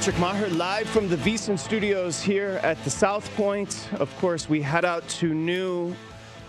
Patrick Meagher, live from the VSiN studios here at the South Point. Of course, we head out to new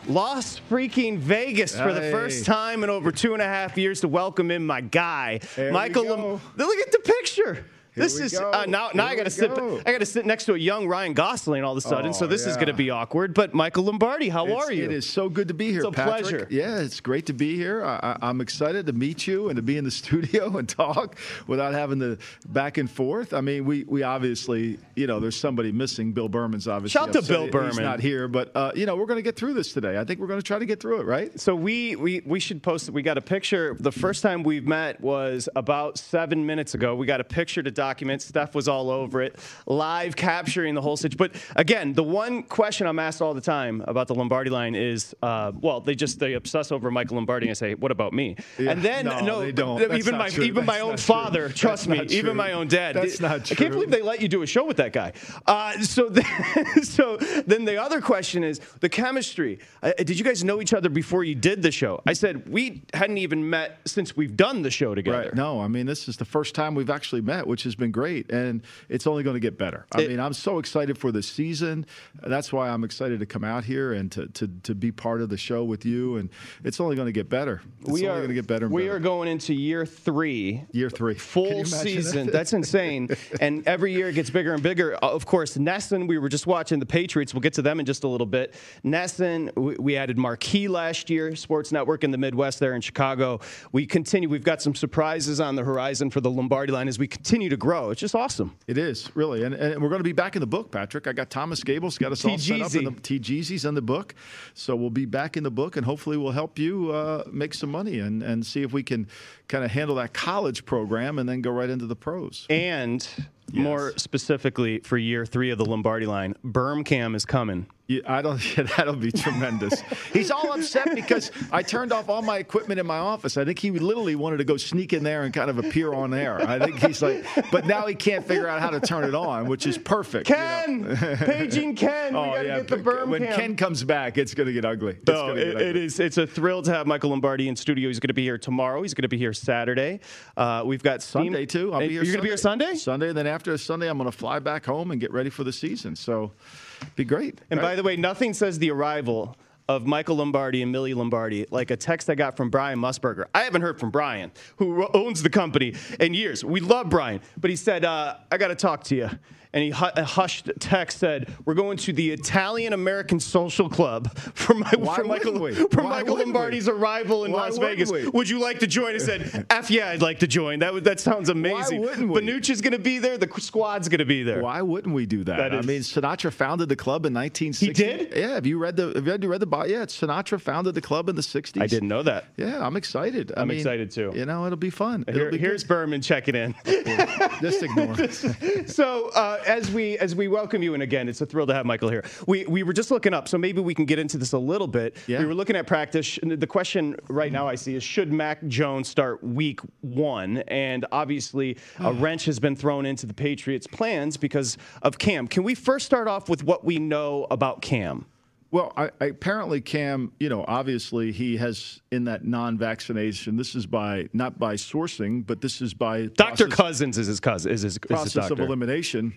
Las freaking Vegas for the first time in over two and a half years to welcome in my guy, There Michael. Look at the picture. Here this we is uh, now. Now I got to sit. go. I got to sit next to a young Ryan Gosling all of a sudden. so Oh, this is going to be awkward. But Michael Lombardi, how It's- are you? It is so good to be here, It's a Patrick. pleasure. Yeah, it's great to be here. I, I'm excited to meet you and to be in the studio and talk without having the back and forth. I mean, we we obviously, you know, there's somebody missing. Bill Berman's obviously Shout to Bill He's Berman. not here, but uh, you know, we're going to get through this today. I think we're going to try to get through it, right? So we, we we should post. We got a picture. The first time we've met was about seven minutes ago. We got a picture to document. Steph was all over it, live capturing the whole situation. But again, the one question I'm asked all the time about the Lombardi line is, uh, well, they just they obsess over Michael Lombardi and say, "What about me?" Yeah, and then no, they don't. That's even my true. even my own true. father, That's trust me, even my own dad. That's not true. I can't believe they let you do a show with that guy. Uh, so then, so then the other question is the chemistry. Uh, did you guys know each other before you did the show? I said we hadn't even met since we've done the show together. Right. No, I mean, this is the first time we've actually met, which has been great. And it's only going to get better. I It- mean, I'm so excited for the season. That's why I'm excited to come out here and to, to, to be part of the show with you. And it's only going to get better. It's we only are going to get better We better. are going into year three. Year three. Full season. that? That's insane. and every year it gets bigger and bigger. Uh, Of course, Nesson, we were just watching the Patriots. We'll get to them in just a little bit. Nesson, we, we added Marquee last year, Sports Network in the Midwest there in Chicago. We continue. We've got some surprises on the horizon for the Lombardi line as we continue to grow. It's just awesome. It is really, and, and we're going to be back in the book, Patrick. I got Thomas Gables got us all set up in the TGZ. T Jeezy's in the book, so we'll be back in the book, and hopefully we'll help you uh, make some money and and see if we can kind of handle that college program and then go right into the pros. And more specifically for year three of the Lombardi line, Bermcam is coming. Yeah, I don't. That'll be tremendous. He's all upset because I turned off all my equipment in my office. I think he literally wanted to go sneak in there and kind of appear on air. I think he's like, but now he can't figure out how to turn it on, which is perfect. you know? Ken, paging Ken. we Oh gotta yeah, get the but Bermcam. when Ken comes back, it's going to get ugly. It's No, gonna get it, ugly. it is. It's a thrill to have Michael Lombardi in studio. He's going to be here tomorrow. He's going to be here Saturday. Uh, we've got steam- Sunday too. I'll be here. You're going to be here Sunday. Sunday, and then after Sunday, I'm going to fly back home and get ready for the season. So, be great. And right? by the way, nothing says the arrival of Michael Lombardi and Millie Lombardi, like a text I got from Brian Musburger. I haven't heard from Brian, who owns the company, in years. We love Brian, but he said, uh, I got to talk to you and he hu- a hushed text said, "We're going to the Italian American Social Club for, my, for Michael we? for Why Michael wouldn't Lombardi's we? arrival in Why Las wouldn't Vegas. we? Would you like to join?" I said, "F yeah, I'd like to join. That would, that sounds amazing." wouldn't we? Benucci's going to be there. The squad's going to be there. Why wouldn't we do that? That I is- mean, Sinatra founded the club in 1960. He did? Yeah. Have you read the? Have you read, you read the? bio? Yeah, Sinatra founded the club in the 60s. I didn't know that. Yeah, I'm excited. I I'm mean, excited too. You know, it'll be fun. It'll Here- be here's Berman checking in. good. just ignore. so uh, as we as we welcome you, and again, it's a thrill to have Michael here. We we were just looking up, so maybe we can get into this a little bit. Yeah. We were looking at practice. and The question right now I see is should Mac Jones start Week One? And obviously, a ah. wrench has been thrown into the Patriots' plans because of Cam. Can we first start off with what we know about Cam? Well, I, I, apparently Cam, you know, obviously he has in that non-vaccination. This is by not by sourcing, but this is by Doctor Cousins is his cousin. Is his, is his process doctor. of elimination.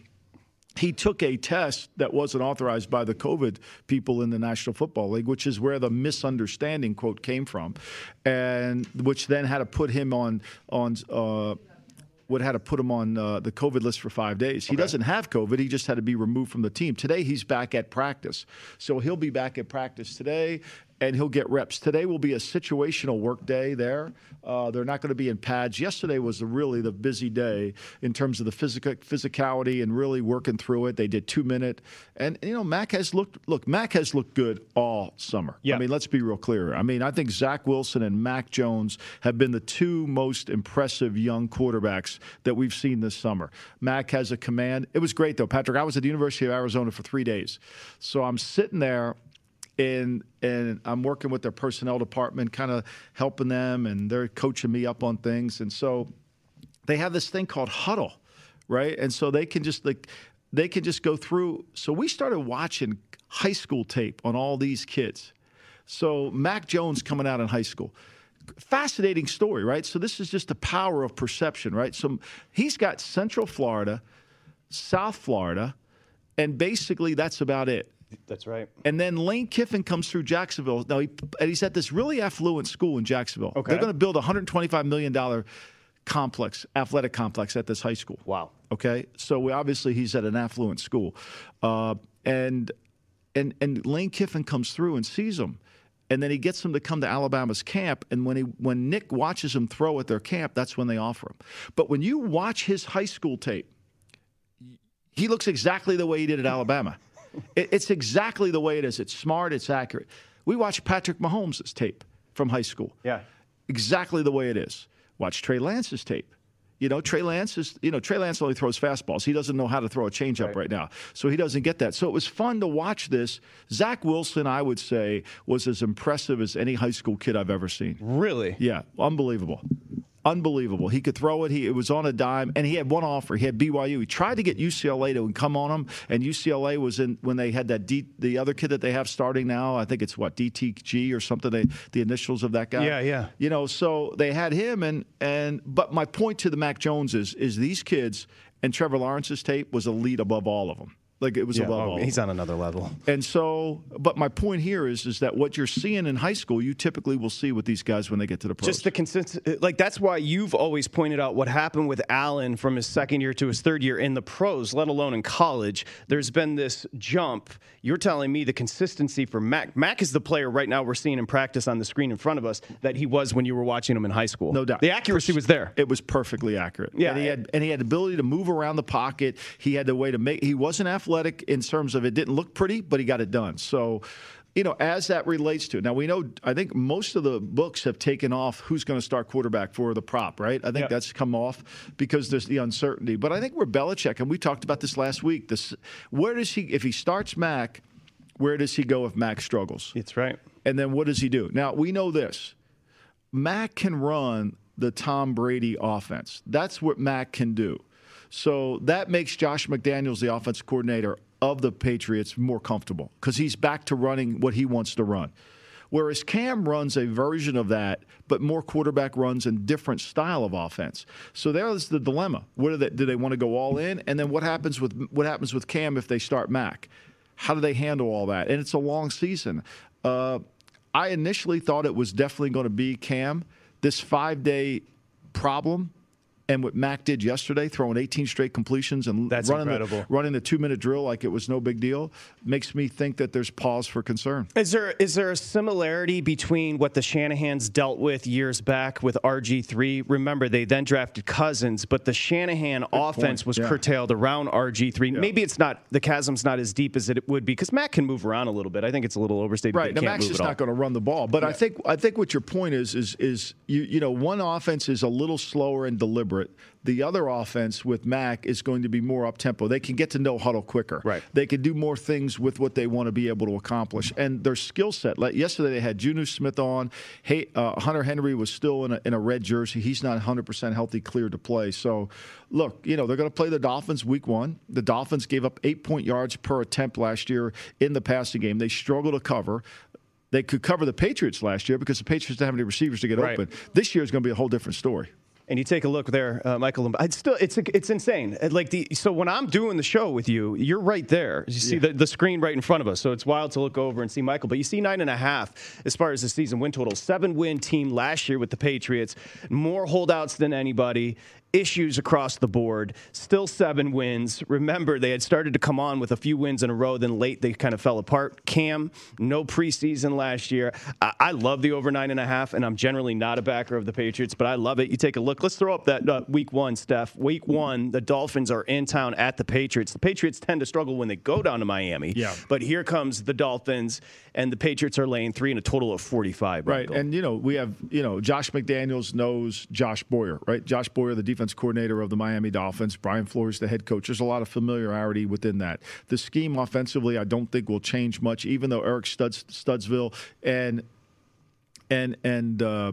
He took a test that wasn't authorized by the COVID people in the National Football League, which is where the misunderstanding quote came from, and which then had to put him on on. Uh, would had to put him on uh, the COVID list for five days. He doesn't have COVID. He just had to be removed from the team. Today, he's back at practice. So he'll be back at practice today and he'll get reps. Today will be a situational work day there. Uh, they're not going to be in pads. Yesterday was the, really the busy day in terms of the physical physicality and really working through it. They did two minute, and you know Mac has looked look Mac has looked good all summer. Yeah. I mean let's be real clear. I mean I think Zach Wilson and Mac Jones have been the two most impressive young quarterbacks that we've seen this summer. Mac has a command. It was great though, Patrick. I was at the University of Arizona for three days, so I'm sitting there and and I'm working with their personnel department, kind of helping them, and they're coaching me up on things. And so they have this thing called huddle, right? And so they can just like they can just go through. So we started watching high school tape on all these kids. So Mac Jones coming out in high school. Fascinating story, right? So this is just the power of perception, right? So he's got Central Florida, South Florida, and basically that's about it. That's right. And then Lane Kiffin comes through Jacksonville. Now he, and he's at this really affluent school in Jacksonville. Okay. They're going to build a 125 million dollar complex, athletic complex at this high school. Wow. Okay, so we, obviously he's at an affluent school, uh, and and and Lane Kiffin comes through and sees him. And then he gets him to come to Alabama's camp. And when he when Nick watches him throw at their camp, that's when they offer him. But when you watch his high school tape, he looks exactly the way he did at Alabama. It- it's exactly the way it is. It's smart. It's accurate. We watch Patrick Mahomes' tape from high school. Yeah. Exactly the way it is. Watch Trey Lance's tape. You know, Trey Lance is, you know, Trey Lance only throws fastballs. He doesn't know how to throw a changeup right. now. So he doesn't get that. So it was fun to watch this. Zach Wilson, I would say, was as impressive as any high school kid I've ever seen. Really? Yeah, unbelievable. Unbelievable. He could throw it. He it was on a dime, and he had one offer. He had BYU. He tried to get UCLA to come on him, and UCLA was in when they had that D, the other kid that they have starting now. I think it's what DTG or something. They the initials of that guy. Yeah, yeah. You know, so they had him, and and but my point to the Mac Jones is is these kids and Trevor Lawrence's tape was elite above all of them. Like it was Yeah, above oh, all. he's on another level. and so, but my point here is, is that what you're seeing in high school, you typically will see with these guys when they get to the pros. Just the consistency, like that's why you've always pointed out what happened with Allen from his second year to his third year in the pros, let alone in college. There's been this jump. You're telling me the consistency for Mac. Mac is the player right now we're seeing in practice on the screen in front of us that he was when you were watching him in high school. No doubt. The accuracy was there. It was perfectly accurate. Yeah, and he had and he had the ability to move around the pocket. He had the way to make. He wasn't athletic in terms of it didn't look pretty, but he got it done. So. You know, as that relates to now, we know. I think most of the books have taken off who's going to start quarterback for the prop, right? I think Yeah. that's come off because there's the uncertainty. But I think we're Belichick, and we talked about this last week. This, where does he? If he starts Mac, where does he go if Mac struggles? That's right. And then what does he do? Now, we know this Mac can run the Tom Brady offense. That's what Mac can do. So that makes Josh McDaniels, the offense coordinator of the Patriots, more comfortable because he's back to running what he wants to run. Whereas Cam runs a version of that, but more quarterback runs and different style of offense. So there's the dilemma. What do they, do they want to go all in? And then what happens with what happens with Cam if they start Mac? How do they handle all that? And it's a long season. Uh, I initially thought it was definitely going to be Cam. This five day problem and what Mac did yesterday, throwing 18 straight completions and That's running incredible. the, running the two minute drill like it was no big deal, makes me think that there's pause for concern. Is there is there a similarity between what the Shanahans dealt with years back with RG three? Remember, they then drafted Cousins, but the Shanahan offense point. was Yeah. curtailed around RG three. Maybe it's not the chasm's not as deep as it would be because Mac can move around a little bit. I think it's a little overstated. Right. Now, Now Max is not going to run the ball, but I think I think what your point is is is you you know one offense is a little slower and deliberate. The other offense with Mac is going to be more up tempo. They can get to no huddle quicker. Right. They can do more things with what they want to be able to accomplish, and their skill set. Like yesterday, they had Jonnu Smith on. Hey, uh, Hunter Henry was still in a, in a red jersey. He's not 100 percent healthy, clear to play. So, look, you know they're going to play the Dolphins week one. The Dolphins gave up eight point yards per attempt last year in the passing game. They struggle to cover. They could cover the Patriots last year because the Patriots didn't have any receivers to get Right. open. This year is going to be a whole different story. And you take a look there, uh, Michael. It's still it's it's insane. Uh, Like the so when I'm doing the show with you, you're right there. You see the, the screen right in front of us. So it's wild to look over and see Michael. But you see nine and a half as far as the season win total. Seven win team last year with the Patriots. More holdouts than anybody. Issues across the board. Still seven wins. Remember, they had started to come on with a few wins in a row. Then late they kind of fell apart. Cam, no preseason last year. I, I love the over nine and a half, and I'm generally not a backer of the Patriots, but I love it. You take a look. Let's throw up that uh, week one, Steph. Week one, the Dolphins are in town at the Patriots. The Patriots tend to struggle when they go down to Miami. Yeah. But here comes the Dolphins, and the Patriots are laying three in a total of 45. Right. Michael. And, you know, we have, you know, Josh McDaniels knows Josh Boyer, right? Josh Boyer, the defense coordinator of the Miami Dolphins. Brian Flores, the head coach. There's a lot of familiarity within that. The scheme offensively, I don't think will change much, even though Eric Studs, Studesville and, and, and, uh,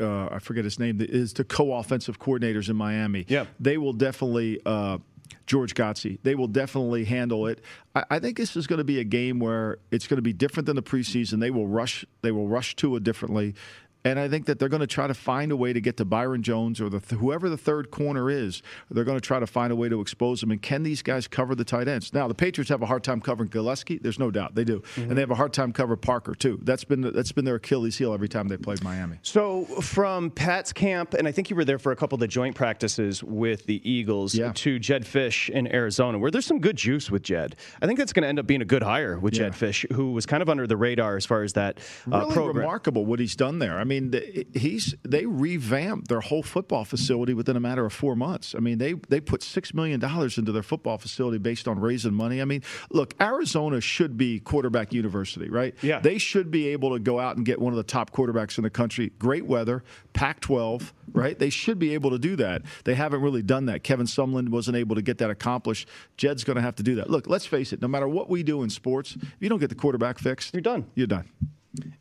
uh, I forget his name, is the co-offensive coordinators in Miami. Yeah. They will definitely uh, George Godsey. They will definitely handle it. I, I think this is going to be a game where it's going to be different than the preseason. They will rush. They will rush to it differently. And I think that they're going to try to find a way to get to Byron Jones or the whoever the third corner is. They're going to try to find a way to expose them. And can these guys cover the tight ends? Now the Patriots have a hard time covering Gillespie. There's no doubt they do, and they have a hard time covering Parker too. That's been that's been their Achilles heel every time they played Miami. So from Pat's camp, and I think you were there for a couple of the joint practices with the Eagles Yeah. to Jedd Fisch in Arizona, where there's some good juice with Jedd. I think that's going to end up being a good hire with Yeah. Jedd Fisch, who was kind of under the radar as far as that uh, really program. remarkable what he's done there. I mean, the, he's they revamped their whole football facility within a matter of four months. I mean, they they put six million dollars into their football facility based on raising money. I mean, look, Arizona should be quarterback university, right? Yeah. they should be able to go out and get one of the top quarterbacks in the country. Great weather, Pac-12, right? They should be able to do that. They haven't really done that. Kevin Sumlin wasn't able to get that accomplished. Jedd's going to have to do that. Look, let's face it. No matter what we do in sports, if you don't get the quarterback fixed, You're done. You're done.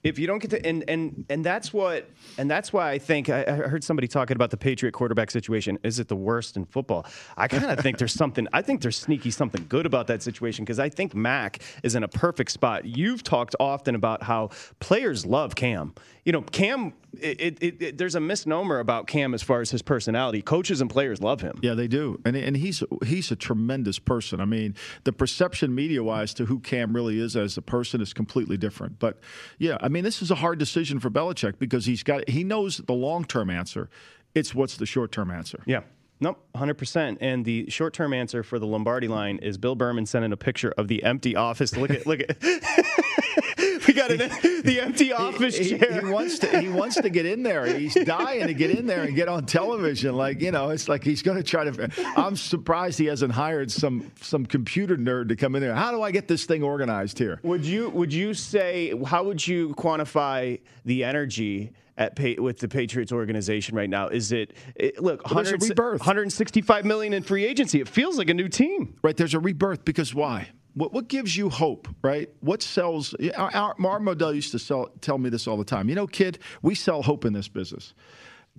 If you don't get to and and and that's what and that's why I think I, I heard somebody talking about the Patriot quarterback situation. Is it the worst in football? I kind of think there's something. I think there's sneaky something good about that situation because I think Mac is in a perfect spot. You've talked often about how players love Cam. You know, Cam. It, it, it, there's a misnomer about Cam as far as his personality. Coaches and players love him. Yeah, they do, and and he's he's a tremendous person. I mean, the perception media wise to who Cam really is as a person is completely different. But yeah, I mean, this is a hard decision for Belichick because he's got he knows the long term answer. It's what's the short term answer. Yeah. Nope, 100%. And the short term answer for the Lombardi line is Bill Berman sending a picture of the empty office. Look at, look at. we got an, the empty office He, chair. he wants to. He wants to get in there. He's dying to get in there and get on television. Like you know, it's like he's going to try to. I'm surprised he hasn't hired some some computer nerd to come in there. How do I get this thing organized here? Would you would you say how would you quantify the energy at pa- with the Patriots organization right now? Is it, it look Well, there's a 100 rebirth. 165 million in free agency? It feels like a new team. Right, there's a rebirth because why? What, what gives you hope, right? What sells? Our, our, Art Modell used to sell, tell me this all the time. You know, kid, we sell hope in this business.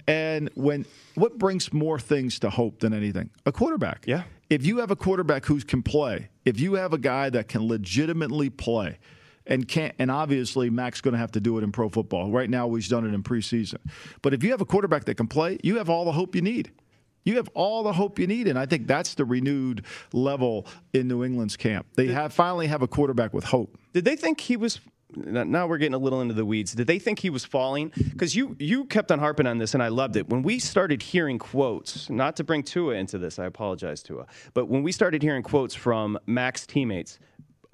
And when what brings more things to hope than anything? A quarterback. Yeah. If you have a quarterback who can play, if you have a guy that can legitimately play, and can't, and obviously Mac's going to have to do it in pro football. Right now, he's done it in preseason. But if you have a quarterback that can play, you have all the hope you need. You have all the hope you need, and I think that's the renewed level in New England's camp. They have finally have a quarterback with hope. Did they think he was now we're getting a little into the weeds. Did they think he was falling? Because you you kept on harping on this, and I loved it. When we started hearing quotes, not to bring Tua into this, I apologize, Tua, but when we started hearing quotes from Mac's teammates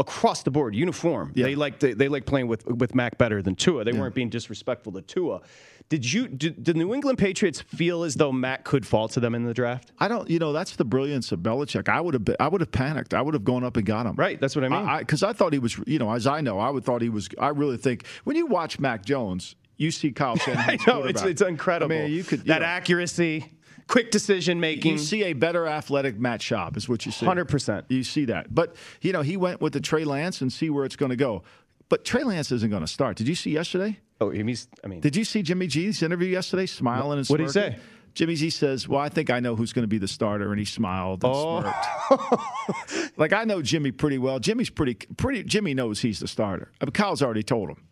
across the board, uniform, Yeah. they like they, they like playing with with Mac better than Tua. They weren't being disrespectful to Tua. Did you did the New England Patriots feel as though Mac could fall to them in the draft? I don't. You know, that's the brilliance of Belichick. I would have. I would have panicked. I would have gone up and got him. Right, that's what I mean. Because I, thought he was. You know, as I know, I would thought he was. I really think when you watch Mac Jones, you see Kyle I know it's it's incredible. I mean, you could you that know, accuracy, quick decision making. You see a better athletic Matt Schaub is what you see. 100%. You see that. But, you know, he went with the Trey Lance and see where it's going to go. But Trey Lance isn't going to start. Did you see yesterday? Oh, he's. I mean, Did you see Jimmy G's interview yesterday, smiling and what did he say? Jimmy G says, "Well, I think I know who's going to be the starter," and he smiled and Oh. smirked. like I know Jimmy pretty well. Jimmy's pretty pretty. Jimmy knows he's the starter. I mean, Kyle's already told him.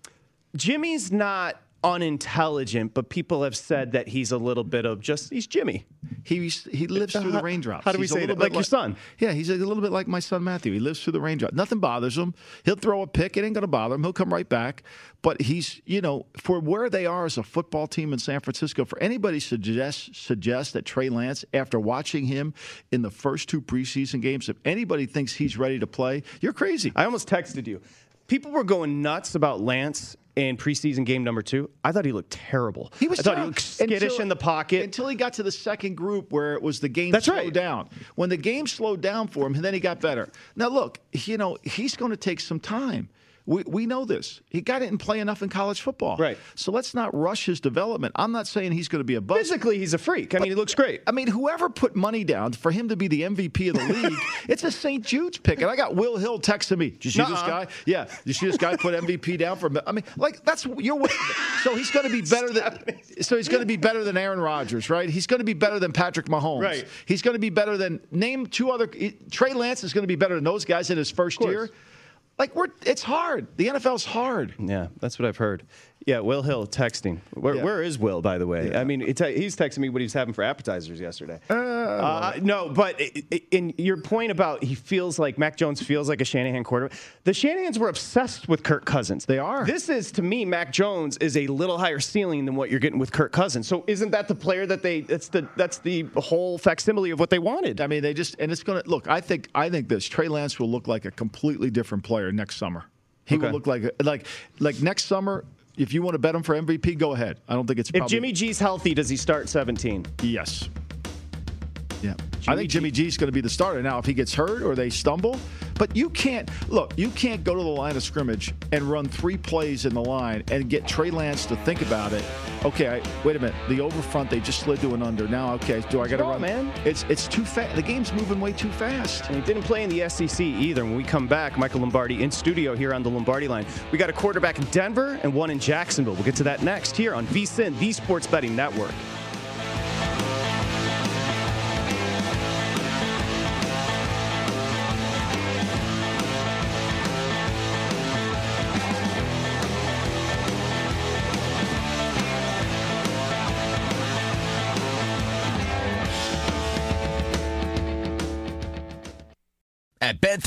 Jimmy's not unintelligent, but people have said that he's a little bit of just he's Jimmy. He he lives through the raindrops. how do we He's say little that? bit Like your son. Yeah, he's a little bit like my son Matthew. He lives through the raindrops. Nothing bothers him. He'll throw a pick. It ain't to bother him. He'll come right back. But he's, you know, for where they are as a football team in San Francisco, for anybody suggest suggest that Trey Lance, after watching him in the first two preseason games, if anybody thinks he's ready to play, you're crazy. I almost texted you. People were going nuts about Lance in preseason game number two. I thought he looked terrible. He was I thought he looked skittish Until- in the pocket. until he got to the second group where it was the game That's slowed right. down. When the game slowed down for him, and then he got better. Now look, you know he's going to take some time. We, we know this. He got it and play enough in college football. Right. So let's not rush his development. I'm not saying he's going to be a bust. Physically, he's a freak. I mean, he looks great. I mean, whoever put money down for him to be the MVP of the league, it's a St. Jude's pick. And I got Will Hill texting me. Did you see this Nuh-uh. guy? Yeah. Did you see this guy put MVP down for? I mean, like that's you're. So he's going to be better than. So he's going to be better than Aaron Rodgers, right? He's going to be better than Patrick Mahomes. Right. He's going to be better than name two other. Trey Lance is going to be better than those guys in his first year. Like we're, it's hard. The NFL's hard. Yeah, that's what I've heard. Yeah, Will Hill texting. Where, Yeah. where is Will, by the way? I mean, he's texting me what he was having for appetizers yesterday. Uh, no, but in your point about he feels like Mac Jones feels like a Shanahan quarterback. The Shanahans were obsessed with Kirk Cousins. They are. This is to me, Mac Jones is a little higher ceiling than what you're getting with Kirk Cousins. So isn't that the player that they? That's the that's the whole facsimile of what they wanted. I mean, they just and it's going to look. I think I think this Trey Lance will look like a completely different player next summer. He will look like like like next summer. If you want to bet him for MVP, go ahead. I don't think it's if probably, Jimmy G's healthy, does he start 17? Yes. Yeah. I think Jimmy G's going to be the starter now if he gets hurt or they stumble. But you can't look. You can't go to the line of scrimmage and run three plays in the line and get Trey Lance to think about it. Okay, I, wait a minute. The over front they just slid to an under. Now, okay, do I got to run? man. It's it's too fast. The game's moving way too fast. And he didn't play in the SEC either. When we come back, Michael Lombardi in studio here on the Lombardi line. We got a quarterback in Denver and one in Jacksonville. We'll get to that next here on VSIN, the Sports Betting Network.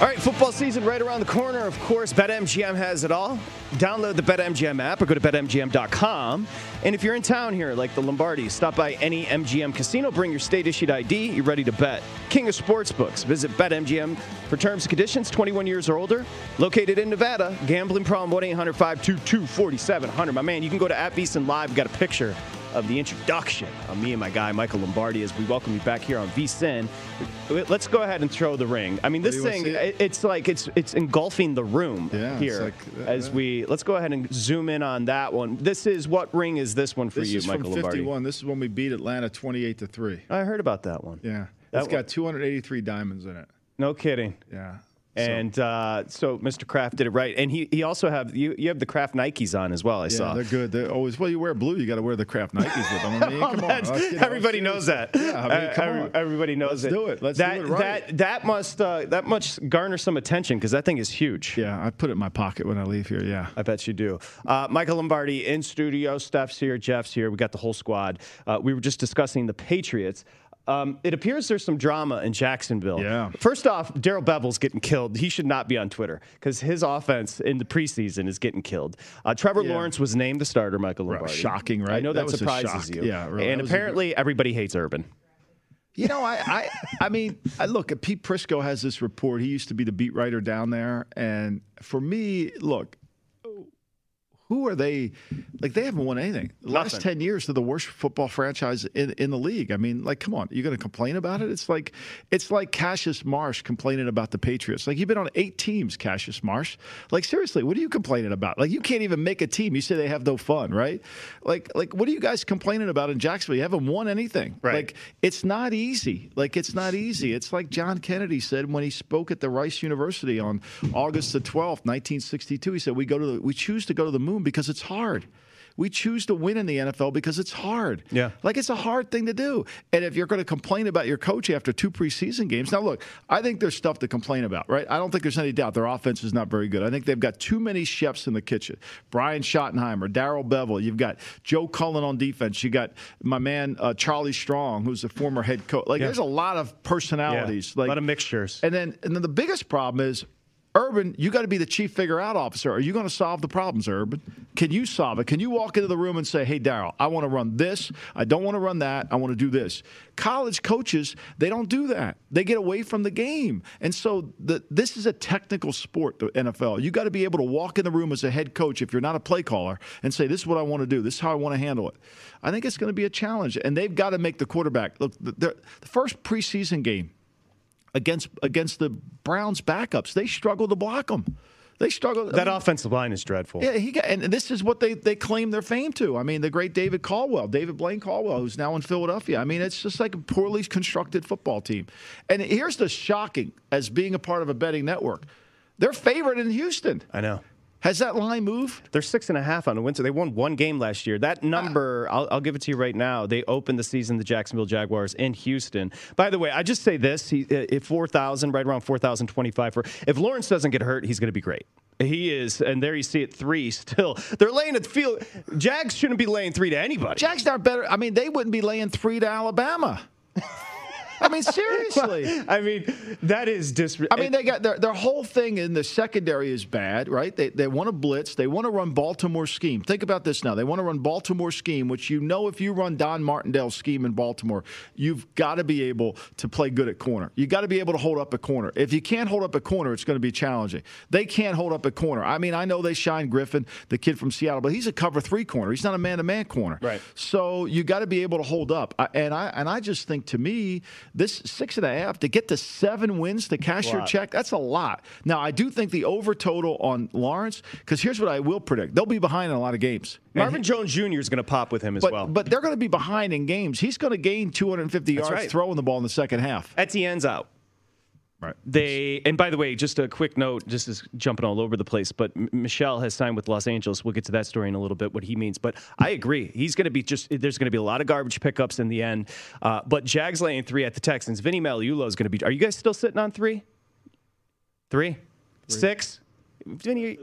All right, football season right around the corner. Of course, BetMGM has it all. Download the BetMGM app or go to BetMGM.com. And if you're in town here, like the Lombardi, stop by any MGM casino, bring your state issued ID, you're ready to bet. King of Sportsbooks. Visit BetMGM for terms and conditions, 21 years or older. Located in Nevada, gambling problem 1 800 522 4700. My man, you can go to at VSiN Live. Got a picture of the introduction of me and my guy Michael Lombardi as we welcome you back here on VSiN. Let's go ahead and throw the ring. I mean, this thing, it? it- it's like it's it's engulfing the room Yeah, here like, uh, as we let's go ahead and zoom in on that one. This is what ring is this one for This you, is Michael from Lombardi? 51. This is when we beat Atlanta 28 to 3. I heard about that one. Yeah. That It's one- got 283 diamonds in it. No kidding. Yeah. And uh, so Mr. Kraft did it right, and he he also have you you have the Kraft Nikes on as well. I Yeah, saw. they're good. They're always well. You wear blue, you got to wear the Kraft Nikes with them. I mean, come on. That's- Let's, you know, everybody knows that. Yeah, I mean, Uh, come on. Everybody knows Let's it. do it. Let's that, do it right. That that must uh, that must garner some attention because that thing is huge. Yeah, I put it in my pocket when I leave here. Yeah. I bet you do. Uh, Michael Lombardi in studio. Steph's here. Jeff's here. We got the whole squad. Uh, we were just discussing the Patriots. Um, it appears there's some drama in Jacksonville. Yeah. First off, Darrell Bevell's getting killed. He should not be on Twitter because his offense in the preseason is getting killed. Uh, Trevor Yeah. Lawrence was named the starter. Michael Lombardi. shocking, right? I know that, That surprises you. Yeah, really, And was a- apparently, everybody hates Urban. You know, I, I, I mean, I look. Pete Prisco has this report. He used to be the beat writer down there, and for me, look, who are they? Like they haven't won anything. The last ten years, they're the worst football franchise in, in the league. I mean, like, come on, you're going to complain about it? It's like, it's like Cassius Marsh complaining about the Patriots. Like you've been on eight teams, Cassius Marsh. Like seriously, what are you complaining about? Like you can't even make a team. You say they have no fun, right? Like, like what are you guys complaining about in Jacksonville? You haven't won anything. Right. Like it's not easy. Like it's not easy. It's like John Kennedy said when he spoke at the Rice University on August the 12th, 1962. He said, "We go to the, we choose to go to the moon because it's hard." We choose to win in the NFL because it's hard. Yeah. Like it's a hard thing to do. And if you're going to complain about your coach after two preseason games, now look, I think there's stuff to complain about, right? I don't think there's any doubt their offense is not very good. I think they've got too many chefs in the kitchen. Brian Schottenheimer, Darrell Bevell, you've got Joe Cullen on defense, you got my man uh, Charlie Strong, who's the former head coach. Like Yeah. there's a lot of personalities. Yeah, Like a lot of mixtures. and then, and then the biggest problem is, Urban, you got to be the chief figure out officer. Are you going to solve the problems, Urban? Can you solve it? Can you walk into the room and say, hey, Darrell, I want to run this. I don't want to run that. I want to do this. College coaches, they don't do that. They get away from the game. And so the, this is a technical sport, the NFL. You got to be able to walk in the room as a head coach, if you're not a play caller, and say, this is what I want to do. This is how I want to handle it. I think it's going to be a challenge. And they've got to make the quarterback. Look, the, the the first preseason game, against against the Browns backups. They struggle to block them. They struggle. That I mean, offensive line is dreadful. Yeah, he got, and this is what they they claim their fame to. I mean, the great David Caldwell, David Blaine Caldwell, who's now in Philadelphia. I mean, it's just like a poorly constructed football team. And here's the shocking, as being a part of a betting network, they're favored in Houston. I know. Has that line moved? They're six and a half on the winter. They won one game last year. That number, I'll, I'll give it to you right now. They opened the season, the Jacksonville Jaguars in Houston. By the way, I just say this: he, uh, four thousand, right around four thousand twenty-five. For if Lawrence doesn't get hurt, he's going to be great. He is, and there you see it three still. They're laying at the field. Jags shouldn't be laying three to anybody. Jags are better. I mean, they wouldn't be laying three to Alabama. I mean, seriously. I mean, that is dis. I mean, they got their, their whole thing in the secondary is bad, right? They, they want to blitz. They want to run Baltimore scheme. Think about this now. They want to run Baltimore scheme, which you know if you run Don Martindale's scheme in Baltimore, you've got to be able to play good at corner. you got to be able to hold up a corner. If you can't hold up a corner, it's going to be challenging. They can't hold up a corner. I mean, I know they shine Griffin, the kid from Seattle, but he's a cover three corner. He's not a man to man corner. Right. So you got to be able to hold up. And I and I just think to me, this six and a half to get to seven wins to cash your check, that's a lot. Now I do think the over total on Lawrence, because here's what I will predict: they'll be behind in a lot of games. Marvin Jones Jr. is going to pop with him as But, well. but they're going to be behind in games. He's going to gain 250 That's yards right. throwing the ball in the second half. Etienne's out. Right. They and by the way, just a quick note, just is jumping all over the place, but M- Michel has signed with Los Angeles. We'll get to that story in a little bit, what he means. But I agree, he's going to be just. There's going to be a lot of garbage pickups in the end. Uh, but Jags laying three at the Texans. Vinny Magliulo is going to be. Are you guys still sitting on three? Three, six. Vinny.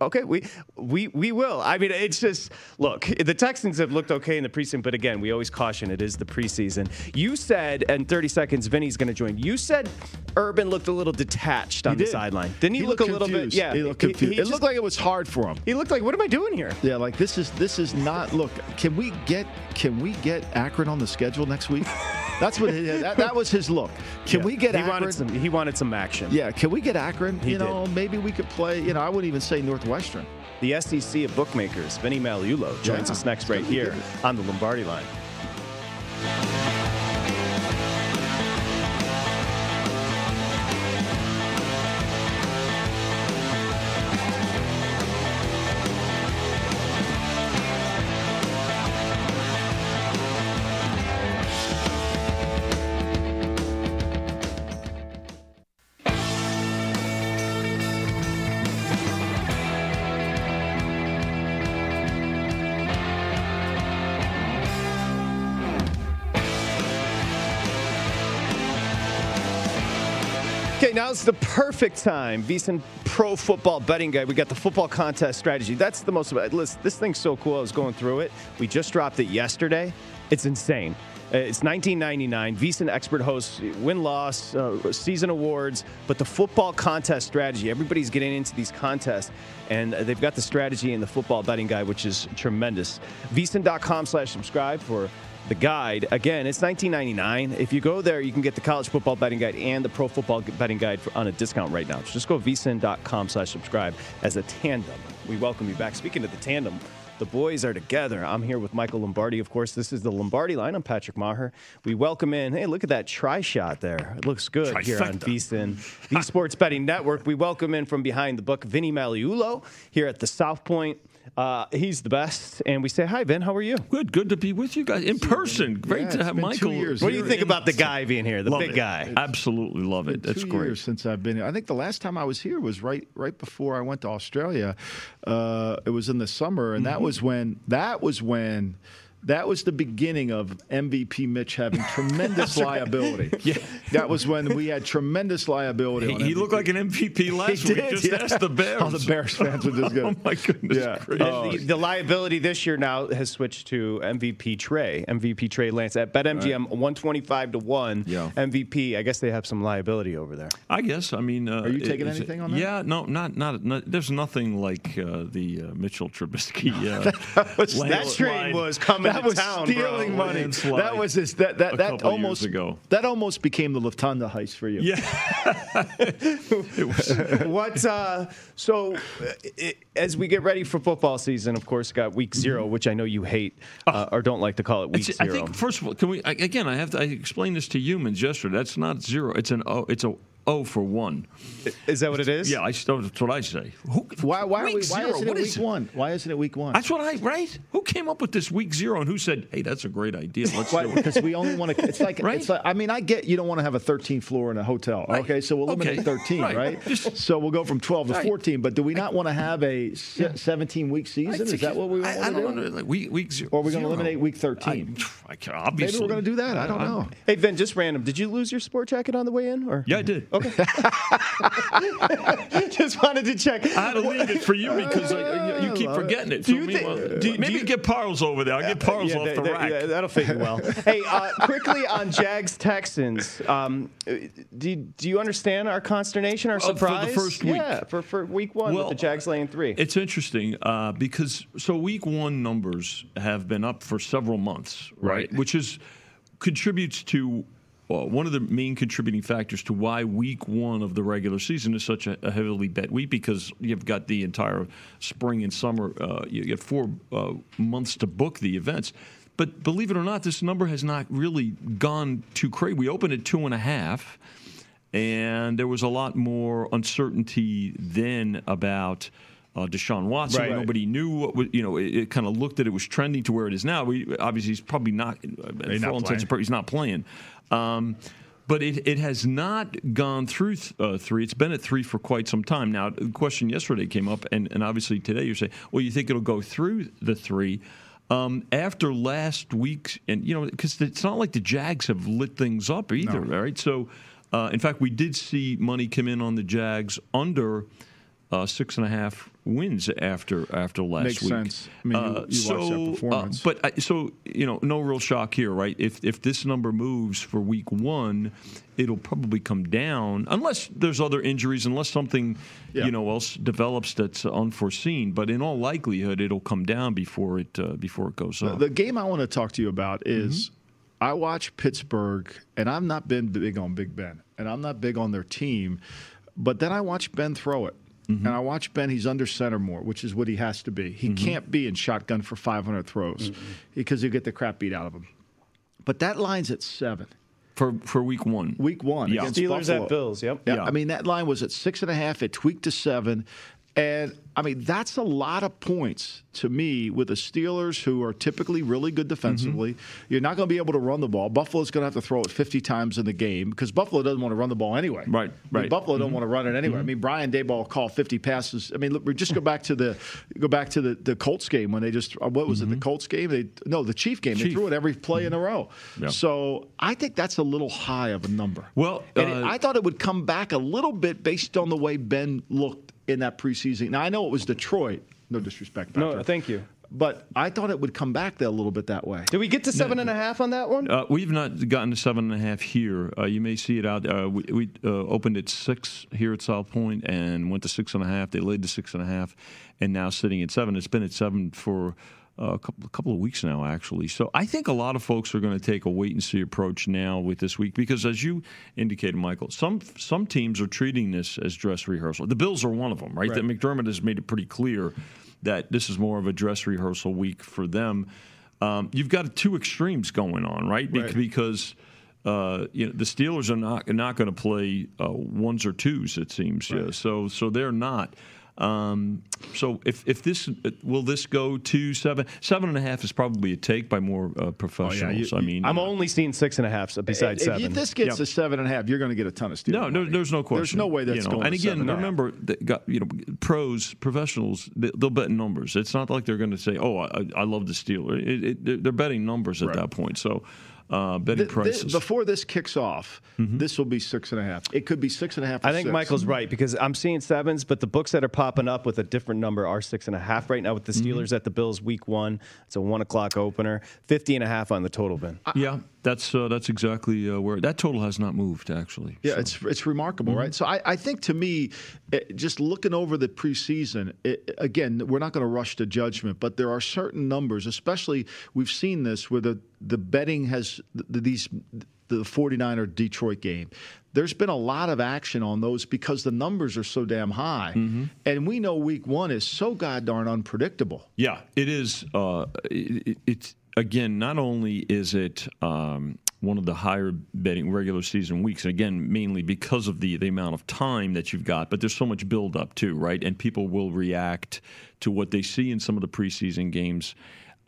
Okay, we we we will. I mean, it's just look. The Texans have looked okay in the preseason, but again, we always caution it is the preseason. You said, and 30 seconds, Vinny's going to join. You said Urban looked a little detached on He the did. sideline. Didn't he, look a little bit? Yeah, he looked confused. he it looked like it was hard for him. he looked like, what am I doing here? Yeah, like this is this is not. Look, can we get can we get Akron on the schedule next week? That's what his, that, that was his look. Can Yeah. we get He Akron? wanted some. He wanted some action. Yeah, can we get Akron? He you know, maybe we could play. You know, I wouldn't even say Northwestern. The SEC of bookmakers, Vinny Magliulo, joins Yeah. us next right here on the Lombardi line. Now's the perfect time. VSiN Pro Football Betting Guide. We got the football contest strategy. That's the most. Listen, this thing's so cool. I was going through it. We just dropped it yesterday. It's insane. It's 1999. VSiN expert hosts win loss, uh, season awards, but the football contest strategy. Everybody's getting into these contests, and they've got the strategy in the football betting guide, which is tremendous. VSiN.com/slash subscribe for the guide. Again, it's 19.99. If you go there, you can get the college football betting guide and the pro football betting guide for, on a discount right now. So just go vsin.com slash subscribe as a tandem. We welcome you back. Speaking of the tandem, the boys are together. I'm here with Michael Lombardi. Of course, this is the Lombardi line. I'm Patrick Meagher. We welcome in. Hey, look at that try shot there. It looks good here on VSIN, the Sports Betting Network. We welcome in from behind the book, Vinny Magliulo here at the South Point. Uh, he's the best. And we say, hi, Vin. How are you? Good, good to be with you guys in person. Great Yeah, to have been two Michael. years. What do you think about the guy being here, the Love big it. guy? Absolutely love it. That's two great. years since I've been here. I think the last time I was here was right right before I went to Australia. Uh, it was in the summer, and Mm-hmm. that was when that was when. That was the beginning of MVP Mitch having tremendous liability. Yeah, that was when we had tremendous liability. He, on he looked like an MVP last He week. did, Just yeah. ask the Bears. All the Bears fans were just oh my goodness Yeah. gracious. Oh, the, the liability this year now has switched to MVP Trey, MVP Trey Lance at BetMGM 125 to 1. Yeah. MVP, I guess they have some liability over there. I guess. I mean, uh, Are you taking is it- anything on that? Yeah, no, not not. not there's nothing like uh, the uh, Mitchell Trubisky. Uh, was- That landslide. train was coming that was town, stealing bro. money. That was his, that that that almost ago. that almost became the Lufthansa heist for you. Yeah, what? Uh, so, uh, i as we get ready for football season, of course, got week zero, which I know you hate uh, or don't like to call it week It's- I think first of all, can we again? I have to I explained this to humans yesterday. That's not zero. It's an Oh, It's a oh for one. Is that what it is? Yeah, I, that's what I say. Who, Why, why, are we, why zero, isn't it what week is it? one? Why isn't it week one? That's what I right. Who came up with this week zero and who said, "Hey, that's a great idea. Let's do it." Because we only want to. It's like, Right? it's like. I mean, I get you don't want to have a 13th floor in a hotel. Right. Okay, so we'll eliminate Okay. 13, Right. right? Just- so we'll go from 12 to Right. 14. But do we not want to have a 17 week season? Is that what we want I, I to don't do? know. Like week week zero. Or are we going to eliminate week 13? I, I can, obviously. Maybe we're going to do that. I don't know. Hey, Vin, just random. Did you lose your sport jacket on the way in? Or Yeah, I did. Oh, Okay. just wanted to check. I had to leave it for you because I, you, you keep forgetting it. Do So you think- do- do maybe you- get Parles over there. I'll get Parles Yeah, off that- the that- rack. yeah, that'll fit you well. hey, uh, quickly on Jags Texans. Um, do, do you understand our consternation, our Uh, for the surprise? first week. Yeah, for, for week one Well, with the Jags laying three. It's interesting uh, because so week one numbers have been up for several months, right? Which is contributes to uh, one of the main contributing factors to why week one of the regular season is such a, a heavily bet week because you've got the entire spring and summer. Uh, you get four uh, months to book the events. But believe it or not, this number has not really gone too crazy. We opened at two and a half and there was a lot more uncertainty then about uh, Deshaun Watson. Right. Nobody knew what was, you know. It, it kind of looked that it was trending to where it is now. We obviously he's probably not. uh, for not all intents and purposes, he's not playing. Um, but it, it has not gone through th- uh, three. It's been at three for quite some time now. The question yesterday came up, and, and obviously today you're saying, well, you think it'll go through the three. Um, after last week's, and you know, because it's not like the Jags have lit things up either, right? So, uh, in fact, we did see money come in on the Jags under uh, six and a half wins after after last week. Makes week. sense. I mean, you- Uh, you their so, uh, performance. but I, so you know, no real shock here, right? If if this number moves for week one, it'll probably come down unless there's other injuries, unless something Yeah. you know else develops that's unforeseen. But in all likelihood, it'll come down before it uh, before it goes The, up. the game I want to talk to you about is Mm-hmm. I watch Pittsburgh, and I've not been big on Big Ben, and I'm not big on their team, but then I watch Ben throw it. Mm-hmm. And I watch Ben, he's under center more, which is what he has to be. He can't be in shotgun for 500 throws because he'll get the crap beat out of him. But that line's at seven. for for week one. Week one Yeah. against Steelers Buffalo. at Bills. Yep. Yeah, Yeah. I mean that line was at six and a half. It tweaked to seven, and I mean that's a lot of points to me with the Steelers, who are typically really good defensively. Mm-hmm. You're not going to be able to run the ball. Buffalo's going to have to throw it 50 times in the game because Buffalo doesn't want to run the ball anyway. Right, I mean, right. Mm-hmm. Buffalo don't want to run it anyway. I mean, Brian Daboll called 50 passes. I mean, look, we just go back to the go back to the, the Colts game when they just uh, what was it the Colts game? They no the Chief game. They Mm-hmm. Chief. Mm-hmm. threw it every play in a row. Yeah. So I think that's a little high of a number. Well, And it- uh, I thought it would come back a little bit based on the way Ben looked in that preseason. Now I know it was Detroit. No disrespect. No, thank you. But I thought it would come back there a little bit that way. Did we get to seven and a half on that one? Uh, we've not gotten to seven and a half here. Uh, you may see it out. Uh, we we uh, opened at six here at South Point and went to six and a half. They laid to six and a half, and now sitting at seven. It's been at seven for uh, a couple, a couple of weeks now, actually. So I think a lot of folks are going to take a wait and see approach now with this week because, as you indicated, Michael, some some teams are treating this as dress rehearsal. The Bills are one of them, right? That McDermott has made it pretty clear that this is more of a dress rehearsal week for them. Um, you've got two extremes going on, right? Be- Right. Because uh, you know the Steelers are not not going to play uh, ones or twos. It seems, yeah. So so they're not. Um, so if if this will this go to seven seven and a half is probably a take by more uh, professionals. I mean, I'm only seeing six and a half so besides if seven. you- this gets Yep. to seven and a half, you're going to get a ton of Steelers. No, no, there's no question. There's no way that's you know. going. And to again, seven and a half. remember, that got you know, pros, professionals, they, they'll bet numbers. It's not like they're going to say, "Oh, I, I love the Steelers." It, it, they're- they're betting numbers at Right. that point. So, uh, betting Th- thi- prices. Mm-hmm. before this kicks off, this will be six and a half. It could be six and a half. or I think six. Michael's right because I'm seeing sevens, but the books that are popping up with a different number are six and a half right now with the Mm-hmm. Steelers at the Bills week one. It's a one o'clock opener, 50 and a half on the total bin. yeah, that's uh, that's exactly uh, where that total has not moved actually. Yeah, So- it's it's remarkable, Mm-hmm. right? So I, I think to me, it, just looking over the preseason, it, again, we're not going to rush to judgment, but there are certain numbers, especially we've seen this where the the betting has th- these the 49er Detroit game. There's been a lot of action on those because the numbers are so damn high, Mm-hmm. and we know Week One is so god darn unpredictable. Yeah, it is. Uh, it- it's again. Not only is it um, one of the higher betting regular season weeks. And again, mainly because of the, the amount of time that you've got, but there's so much build up too, right? And people will react to what they see in some of the preseason games.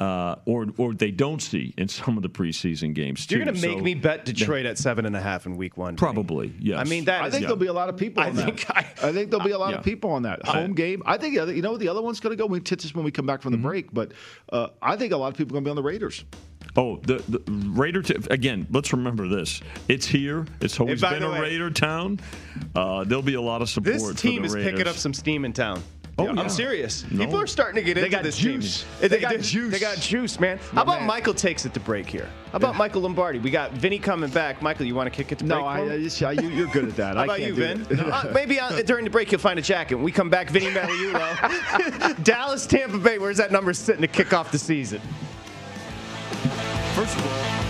Uh, or or they don't see in some of the preseason games too. You're going to make So- me bet Detroit at seven and a half in week one. Vinny. Probably, yes. I mean, that I is- think there'll be a lot of people I on that. think I- I think there'll be a lot yeah. of people on that home game. I think you know the other one's going to go. We hit this when we come back from the Mm-hmm. break, but uh, I think a lot of people are going to be on the Raiders. Oh, the, the Raider. T- again, let's remember this. It's here. It's always by been a way- Raider town. Uh, there'll be a lot of support. This for team the is Raiders. picking up some steam in town. Oh, I'm serious. No. People are starting to get They into got this juice. team. They got do. juice. They got juice, man. How about man. Michael takes it to break here? How about Michael Lombardi? We got Vinny coming back. Michael, you want to kick it to break? No, I. I I, you, you're good at that. How I about can't you, do Vin? it. Uh, maybe uh, during the break you'll find a jacket. When we come back, Vinny Magliulo. Dallas, Tampa Bay. Where's that number sitting to kick off the season? First of all,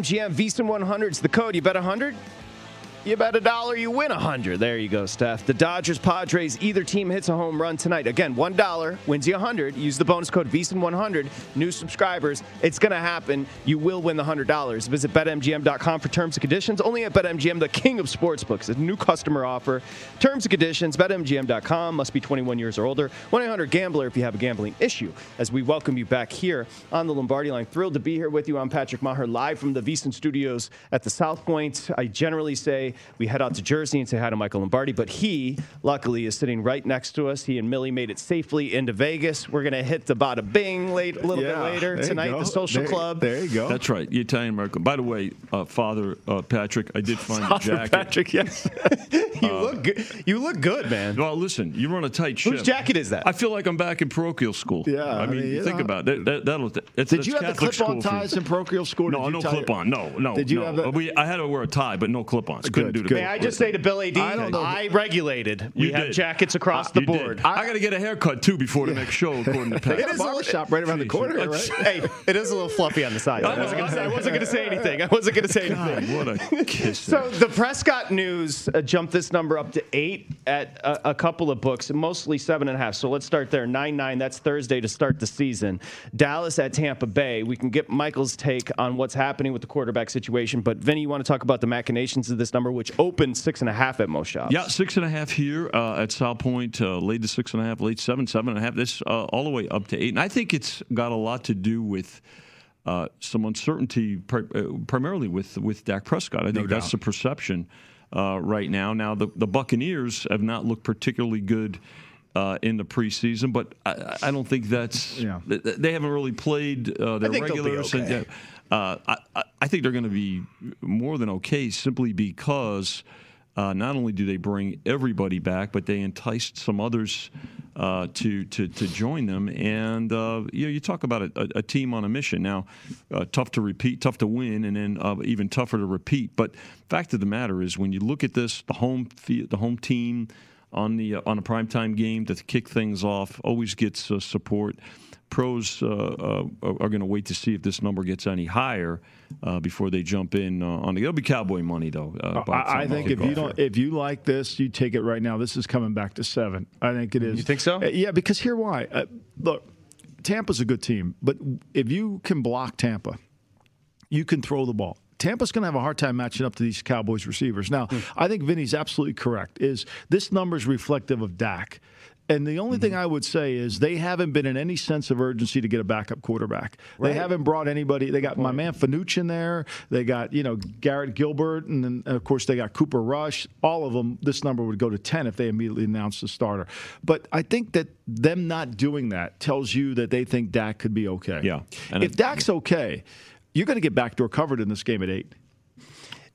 MGM VSiN 100's the code. You bet 100? You bet a dollar, you win a hundred. There you go, Steph. The Dodgers, Padres, either team hits a home run tonight. Again, one dollar wins you a hundred. Use the bonus code VSiN100. New subscribers, it's to happen. You will win the hundred dollars. Visit BetMGM.com for terms and conditions. Only at BetMGM, the king of sportsbooks. A new customer offer. Terms and conditions. BetMGM.com. Must be 21 years or older. 1-800-GAMBLER if you have a gambling issue. As we welcome you back here on the Lombardi Line. Thrilled to be here with you. I'm Patrick Meagher, live from the VSiN studios at the South Point. I generally say Friday. We head out to Jersey and say hi to Michael Lombardi, but he, luckily, is sitting right next to us. He and Millie made it safely into Vegas. We're going to hit the Bada Bing late, a little Yeah, bit later tonight, the social There- club. There you go. That's right, the Italian American. By the way, uh, Father uh, Patrick, I did find Father the jacket. Patrick, yes. you look good. You look good, man. Well, listen, you run a tight ship. Whose jacket is that? I feel like I'm back in parochial school. Yeah, I I mean, mean, think know. about it. That, that, will it's, Did you have the clip-on school for ties in parochial school? No, no clip on. No, no. Did you no. have the- We, I had to wear a tie, but no clip Couldn't do the. May I just say to Bill AD, I don't know. I regulated. We You have did. jackets across Uh, the board. I, got to get a haircut too before the next show, according to Pat. got a barber shop right around the corner, right? hey, it is a little fluffy on the side. I wasn't I wasn't gonna say anything. I wasn't going to say anything. What a kiss. So the Prescott news uh, jumped this number up to eight at a, a couple of books, mostly seven and a half. So let's start there. Nine nine. That's Thursday to start the season. Dallas at Tampa Bay. We can get Michael's take on what's happening with the quarterback situation. But Vinny, you want to talk about the machinations of this number, which opened six and a half at most shops. Yeah, six and a half here uh, at South Point, uh, late to six and a half, late seven, seven and a half. This uh, all the way up to eight, and I think it's got a lot to do with uh, some uncertainty, pri- uh, primarily with with Dak Prescott. I think that's the perception uh, right now. Now the the Buccaneers have not looked particularly good. Uh, in the preseason, but I, I don't think that's. Yeah. th- th- They haven't really played uh, their I think they'll be regulars. and, okay. Uh, I, I- think they're going to be more than okay simply because uh, not only do they bring everybody back, but they enticed some others uh, to, to to join them. And uh, you know, you talk about a, a, a team on a mission. Now, uh, tough to repeat, tough to win, and then uh, even tougher to repeat. But fact of the matter is, when you look at this, the home the home team on the on a primetime game to kick things off always gets support. Pros uh, uh, are going to wait to see if this number gets any higher uh, before they jump in uh, on the. It'll be cowboy money though. Uh, I, I think if you don't, here. if you like this, you take it right now. This is coming back to seven. I think it is. You think so? Uh, Yeah, because here why? Uh, look, Tampa's a good team, but if you can block Tampa, you can throw the ball. Tampa's going to have a hard time matching up to these Cowboys receivers. Now, I think Vinny's absolutely correct. Is this number is reflective of Dak? And the only thing mm-hmm. I would say is they haven't been in any sense of urgency to get a backup quarterback. They haven't brought anybody. They got my man Fanucci in there. They got you know Garrett Gilbert, and then of course they got Cooper Rush. All of them. This number would go to ten if they immediately announced the starter. But I think that them not doing that tells you that they think Dak could be okay. Yeah. And if it- Dak's okay, you're going to get backdoor covered in this game at eight.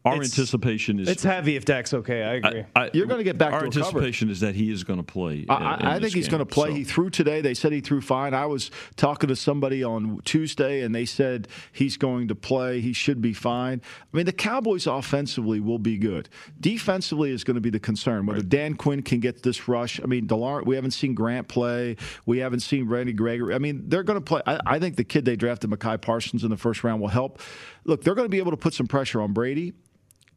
Our it's- anticipation is It's heavy if Dak's okay. I agree. I- You're gonna get backdoor Our covered. anticipation is that he is going to play. I, I, I think he's going to play. So- He threw today. They said he threw fine. I was talking to somebody on Tuesday, and they said he's going to play. He should be fine. I mean, the Cowboys offensively will be good. Defensively is going to be the concern. Whether Dan Quinn can get this rush. I mean, Delar, we haven't seen Grant play. We haven't seen Randy Gregory. I mean, they're going to play. I, I think the kid they drafted, Micah Parsons, in the first round will help. Look, they're going to be able to put some pressure on Brady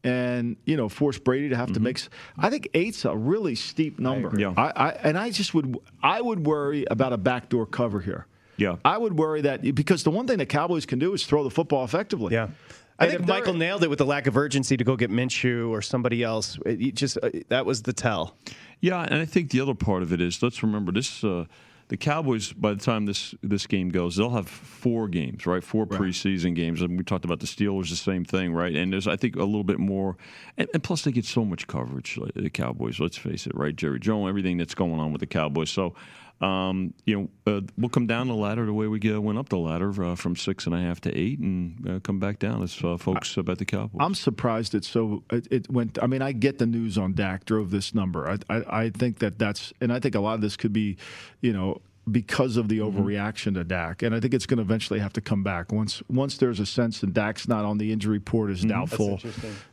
and you know force Brady to have to make. I think eight's a really steep number. Yeah. I, I and I just would I would worry about a backdoor cover here. Yeah. I would worry that because the one thing the Cowboys can do is throw the football effectively. Yeah. I And think if Michael nailed it with the lack of urgency to go get Minshew or somebody else. It, just uh, that was the tell. Yeah, and I think the other part of it is let's remember this: uh, the Cowboys. By the time this this game goes, they'll have four games, right? Four preseason games, and we talked about the Steelers, the same thing, right? And there's, I think, a little bit more, and, and plus they get so much coverage. The Cowboys, let's face it, right? Jerry Jones, everything that's going on with the Cowboys. So. Um, you know, uh, we'll come down the ladder the way we went up the ladder uh, from six and a half to eight, and uh, come back down as uh, folks about the Cowboys. I'm surprised it's so it, it went. I mean, I get the news on Dak drove this number. I, I I think that that's and I think a lot of this could be, you know. Because of the Mm-hmm. overreaction to Dak, and I think it's going to eventually have to come back once once there's a sense that Dak's not on the injury report Mm-hmm. is doubtful.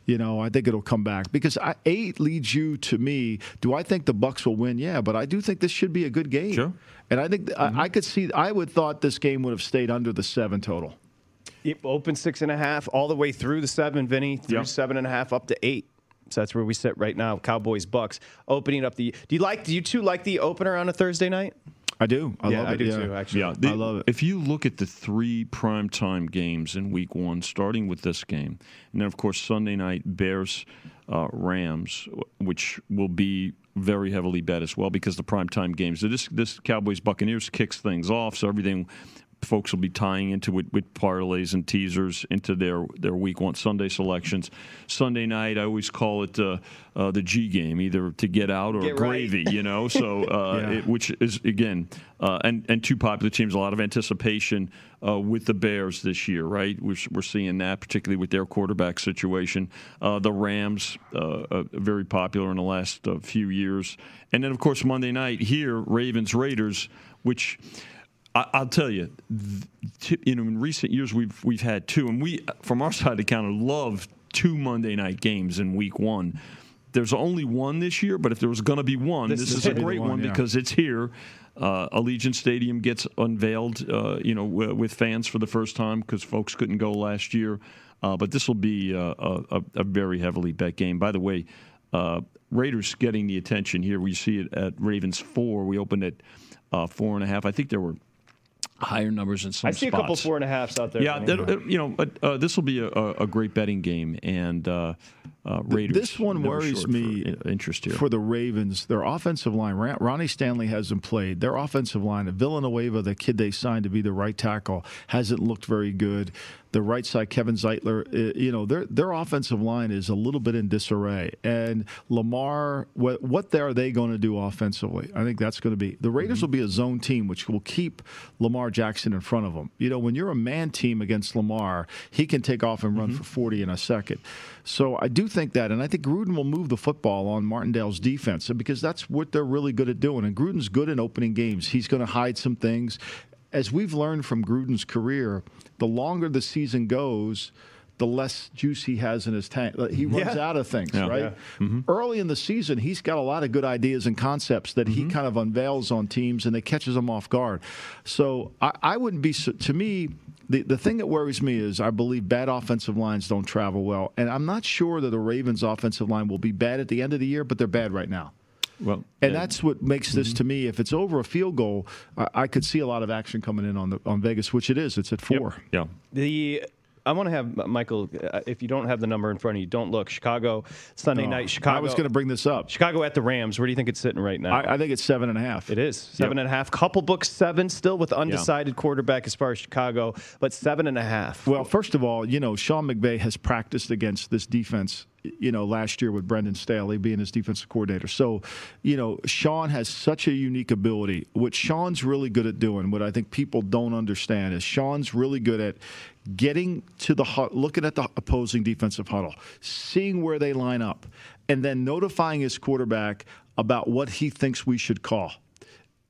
You know, I think it'll come back because I, eight leads you to me. Do I think the Bucs will win? Yeah, but I do think this should be a good game. Sure. And I think I, I could see. I would thought this game would have stayed under the seven total. It opened six and a half all the way through the seven, Vinny, through Yeah. seven and a half up to eight. So that's where we sit right now. Cowboys Bucks opening up the. Do you like? Do you two like the opener on a Thursday night? I do. I yeah, love I do yeah. too. Actually, Yeah, the- I love it. If you look at the three primetime games in Week One, starting with this game, and then of course Sunday night Bears uh, Rams, which will be very heavily bet as well because the primetime games. So this this Cowboys Buccaneers kicks things off, so everything folks will be tying into with, with parlays and teasers into their their week one Sunday selections. Sunday night, I always call it uh, uh, the G game, either to get out or Get right. gravy. You know, so uh, Yeah. it, which is again, uh, and and two popular teams, a lot of anticipation uh, with the Bears this year, right? We're, we're seeing that particularly with their quarterback situation. Uh, the Rams, uh, uh, very popular in the last uh, few years, and then of course Monday night here, Ravens Raiders, which. I- I'll tell you, you know, in recent years we've we've had two, and we from our side of the counter love two Monday night games in Week One. There's only one this year, but if there was going to be one, This this, is is a great one, one yeah. because it's here. Uh, Allegiant Stadium gets unveiled, uh, you know, w- with fans for the first time because folks couldn't go last year. Uh, but this will be uh, a, a, a very heavily bet game. By the way, uh, Raiders getting the attention here. We see it at Ravens four. We opened at uh, four and a half. I think there were higher numbers in some I see spots. a couple four and a halfs out there. Yeah, that, uh, you know, but, uh, this will be a, a a great betting game, and uh, uh, Raiders. This one worries me for interest here. for the Ravens. Their offensive line, Ron- Ronnie Stanley hasn't played. Their offensive line, Villanueva, the kid they signed to be the right tackle, hasn't looked very good. The right side, Kevin Zeitler, uh, you know, their their offensive line is a little bit in disarray. And Lamar, what what are they going to do offensively? I think that's going to be the Raiders will be a zone team, which will keep Lamar Jackson in front of them. You know, when you're a man team against Lamar, he can take off and run for 40 in a second. So I do think that, and I think Gruden will move the football on Martindale's defense because that's what they're really good at doing. And Gruden's good in opening games. He's going to hide some things. As we've learned from Gruden's career, the longer the season goes, the less juice he has in his tank. He mm-hmm. runs Yeah. out of things, Yeah. right? Mm-hmm. Early in the season, he's got a lot of good ideas and concepts that he mm-hmm. kind of unveils on teams, and they catches them off guard. So I, I wouldn't be to me. The, the thing that worries me is I believe bad offensive lines don't travel well. And I'm not sure that the Ravens' offensive line will be bad at the end of the year, but they're bad right now. Well, And that's what makes this Mm-hmm. to me. If it's over a field goal, I, I could see a lot of action coming in on the on Vegas, which it is. It's at four. yeah. The I want to have Michael. Uh, if you don't have the number in front of you, don't look. Chicago Sunday Oh, night. Chicago. I was going to bring this up. Chicago at the Rams. Where do you think it's sitting right now? I, I think it's seven and a half. It is seven and a half. Couple books seven, still with undecided quarterback as far as Chicago, but seven and a half. Well, first of all, you know, Sean McVay has practiced against this defense, you know, last year with Brandon Staley being his defensive coordinator. So, you know, Sean has such a unique ability. What Sean's really good at doing, what I think people don't understand, is Sean's really good at getting to the looking at the opposing defensive huddle, seeing where they line up, and then notifying his quarterback about what he thinks we should call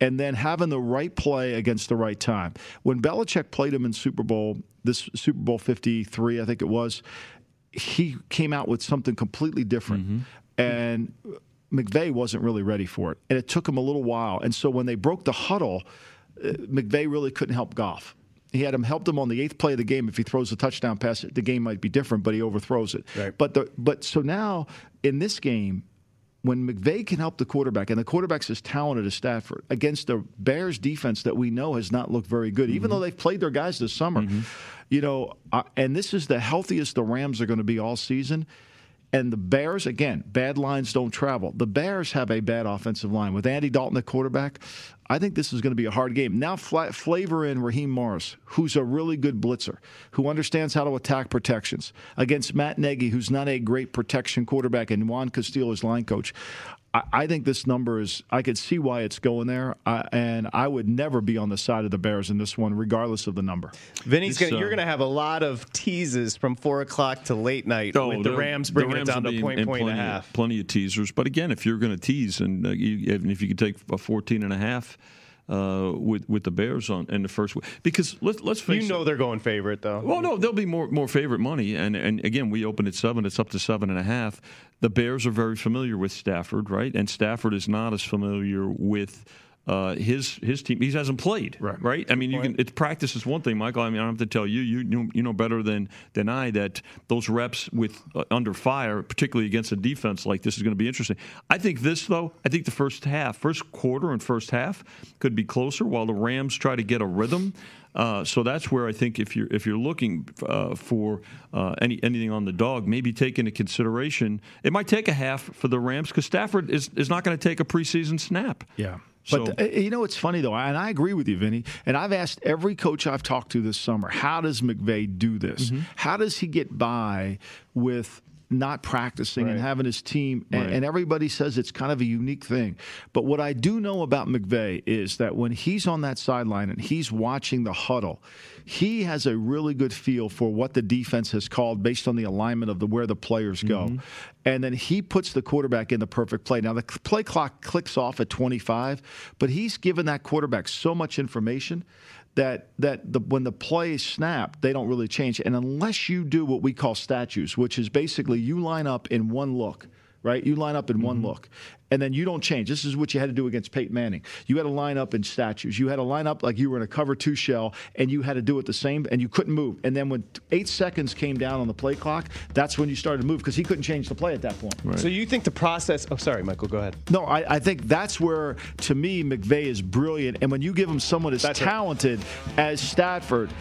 and then having the right play against the right time. When Belichick played him in Super Bowl, this Super Bowl 53, I think it was, he came out with something completely different. Mm-hmm. And McVay wasn't really ready for it. And it took him a little while. And so when they broke the huddle, uh, McVay really couldn't help Goff. He had him helped him on the eighth play of the game. If he throws a touchdown pass, the game might be different, but he overthrows it. Right. But the but so now in this game, when McVay can help the quarterback, and the quarterback's as talented as Stafford against the Bears defense that we know has not looked very good, even though they've played their guys this summer, you know, uh, and this is the healthiest the Rams are going to be all season. And the Bears, again, bad lines don't travel. The Bears have a bad offensive line. With Andy Dalton at quarterback, I think this is going to be a hard game. Now, fla- flavor in Raheem Morris, who's a really good blitzer, who understands how to attack protections, against Matt Nagy, who's not a great protection quarterback, and Juan Castillo is line coach. I, I think this number is, I could see why it's going there, uh, and I would never be on the side of the Bears in this one, regardless of the number. Vinny's gonna, you're uh, going to have a lot of teases from four o'clock to late night Oh, with the there- Rams the bringing Rams it down to point, in point and a plenty, half. Plenty of teasers. But again, if you're going to tease, and uh, you, and if you could take a 14 and a half uh, with with the Bears on in the first week, because let's let's face You know it. they're going favorite though. Well, no, there'll be more more favorite money, and and again, we open at seven. It's up to seven and a half. The Bears are very familiar with Stafford, right? And Stafford is not as familiar with. Uh, his his team he hasn't played right. right? I mean you can it's practice is one thing Michael. I mean I don't have to tell you you know, you know better than than I that those reps with uh, under fire particularly against a defense like this is going to be interesting. I think this though I think the first half first quarter and first half could be closer while the Rams try to get a rhythm. Uh, so that's where I think if you're if you're looking uh, for uh, any anything on the dog, maybe take into consideration it might take a half for the Rams because Stafford is is not going to take a preseason snap. Yeah. But So- uh, you know, it's funny though, and I agree with you, Vinny. And I've asked every coach I've talked to this summer, how does McVay do this? Mm-hmm. How does he get by with not practicing and having his team? And, Right. and everybody says it's kind of a unique thing. But what I do know about McVay is that when he's on that sideline and he's watching the huddle, he has a really good feel for what the defense has called based on the alignment of the where the players go. Mm-hmm. And then he puts the quarterback in the perfect play. Now the play clock clicks off at 25, but he's given that quarterback so much information that that the, when the play is snapped, they don't really change. And unless you do what we call statues, which is basically you line up in one look, right? You line up in one mm-hmm. look, and then you don't change. This is what you had to do against Peyton Manning. You had to line up in statues. You had to line up like you were in a cover two shell, and you had to do it the same, and you couldn't move. And then when eight seconds came down on the play clock, that's when you started to move because he couldn't change the play at that point. So you think the process? Oh, sorry, Michael. Go ahead. No, I, I think that's where, to me, McVay is brilliant. And when you give him someone as That's right. talented as Stafford,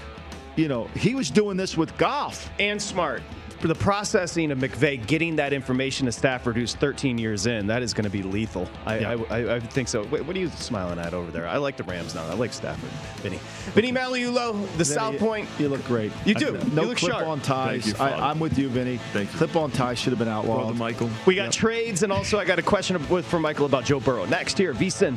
you know, he was doing this with Goff. and smart. For the processing of McVay getting that information to Stafford, who's 13 years in, that is going to be lethal. I, Yeah. I, I, I think so. Wait, what are you smiling at over there? I like the Rams now. I like Stafford. Vinny. Vinny Magliulo, the South Point. You look great. You do. No You look clip sharp. on ties. You, I, I'm with you, Vinny. Thank you. Clip on ties should have been outlawed. Brother Michael. We got trades, and also I got a question with for Michael about Joe Burrow. Next here, VSIN.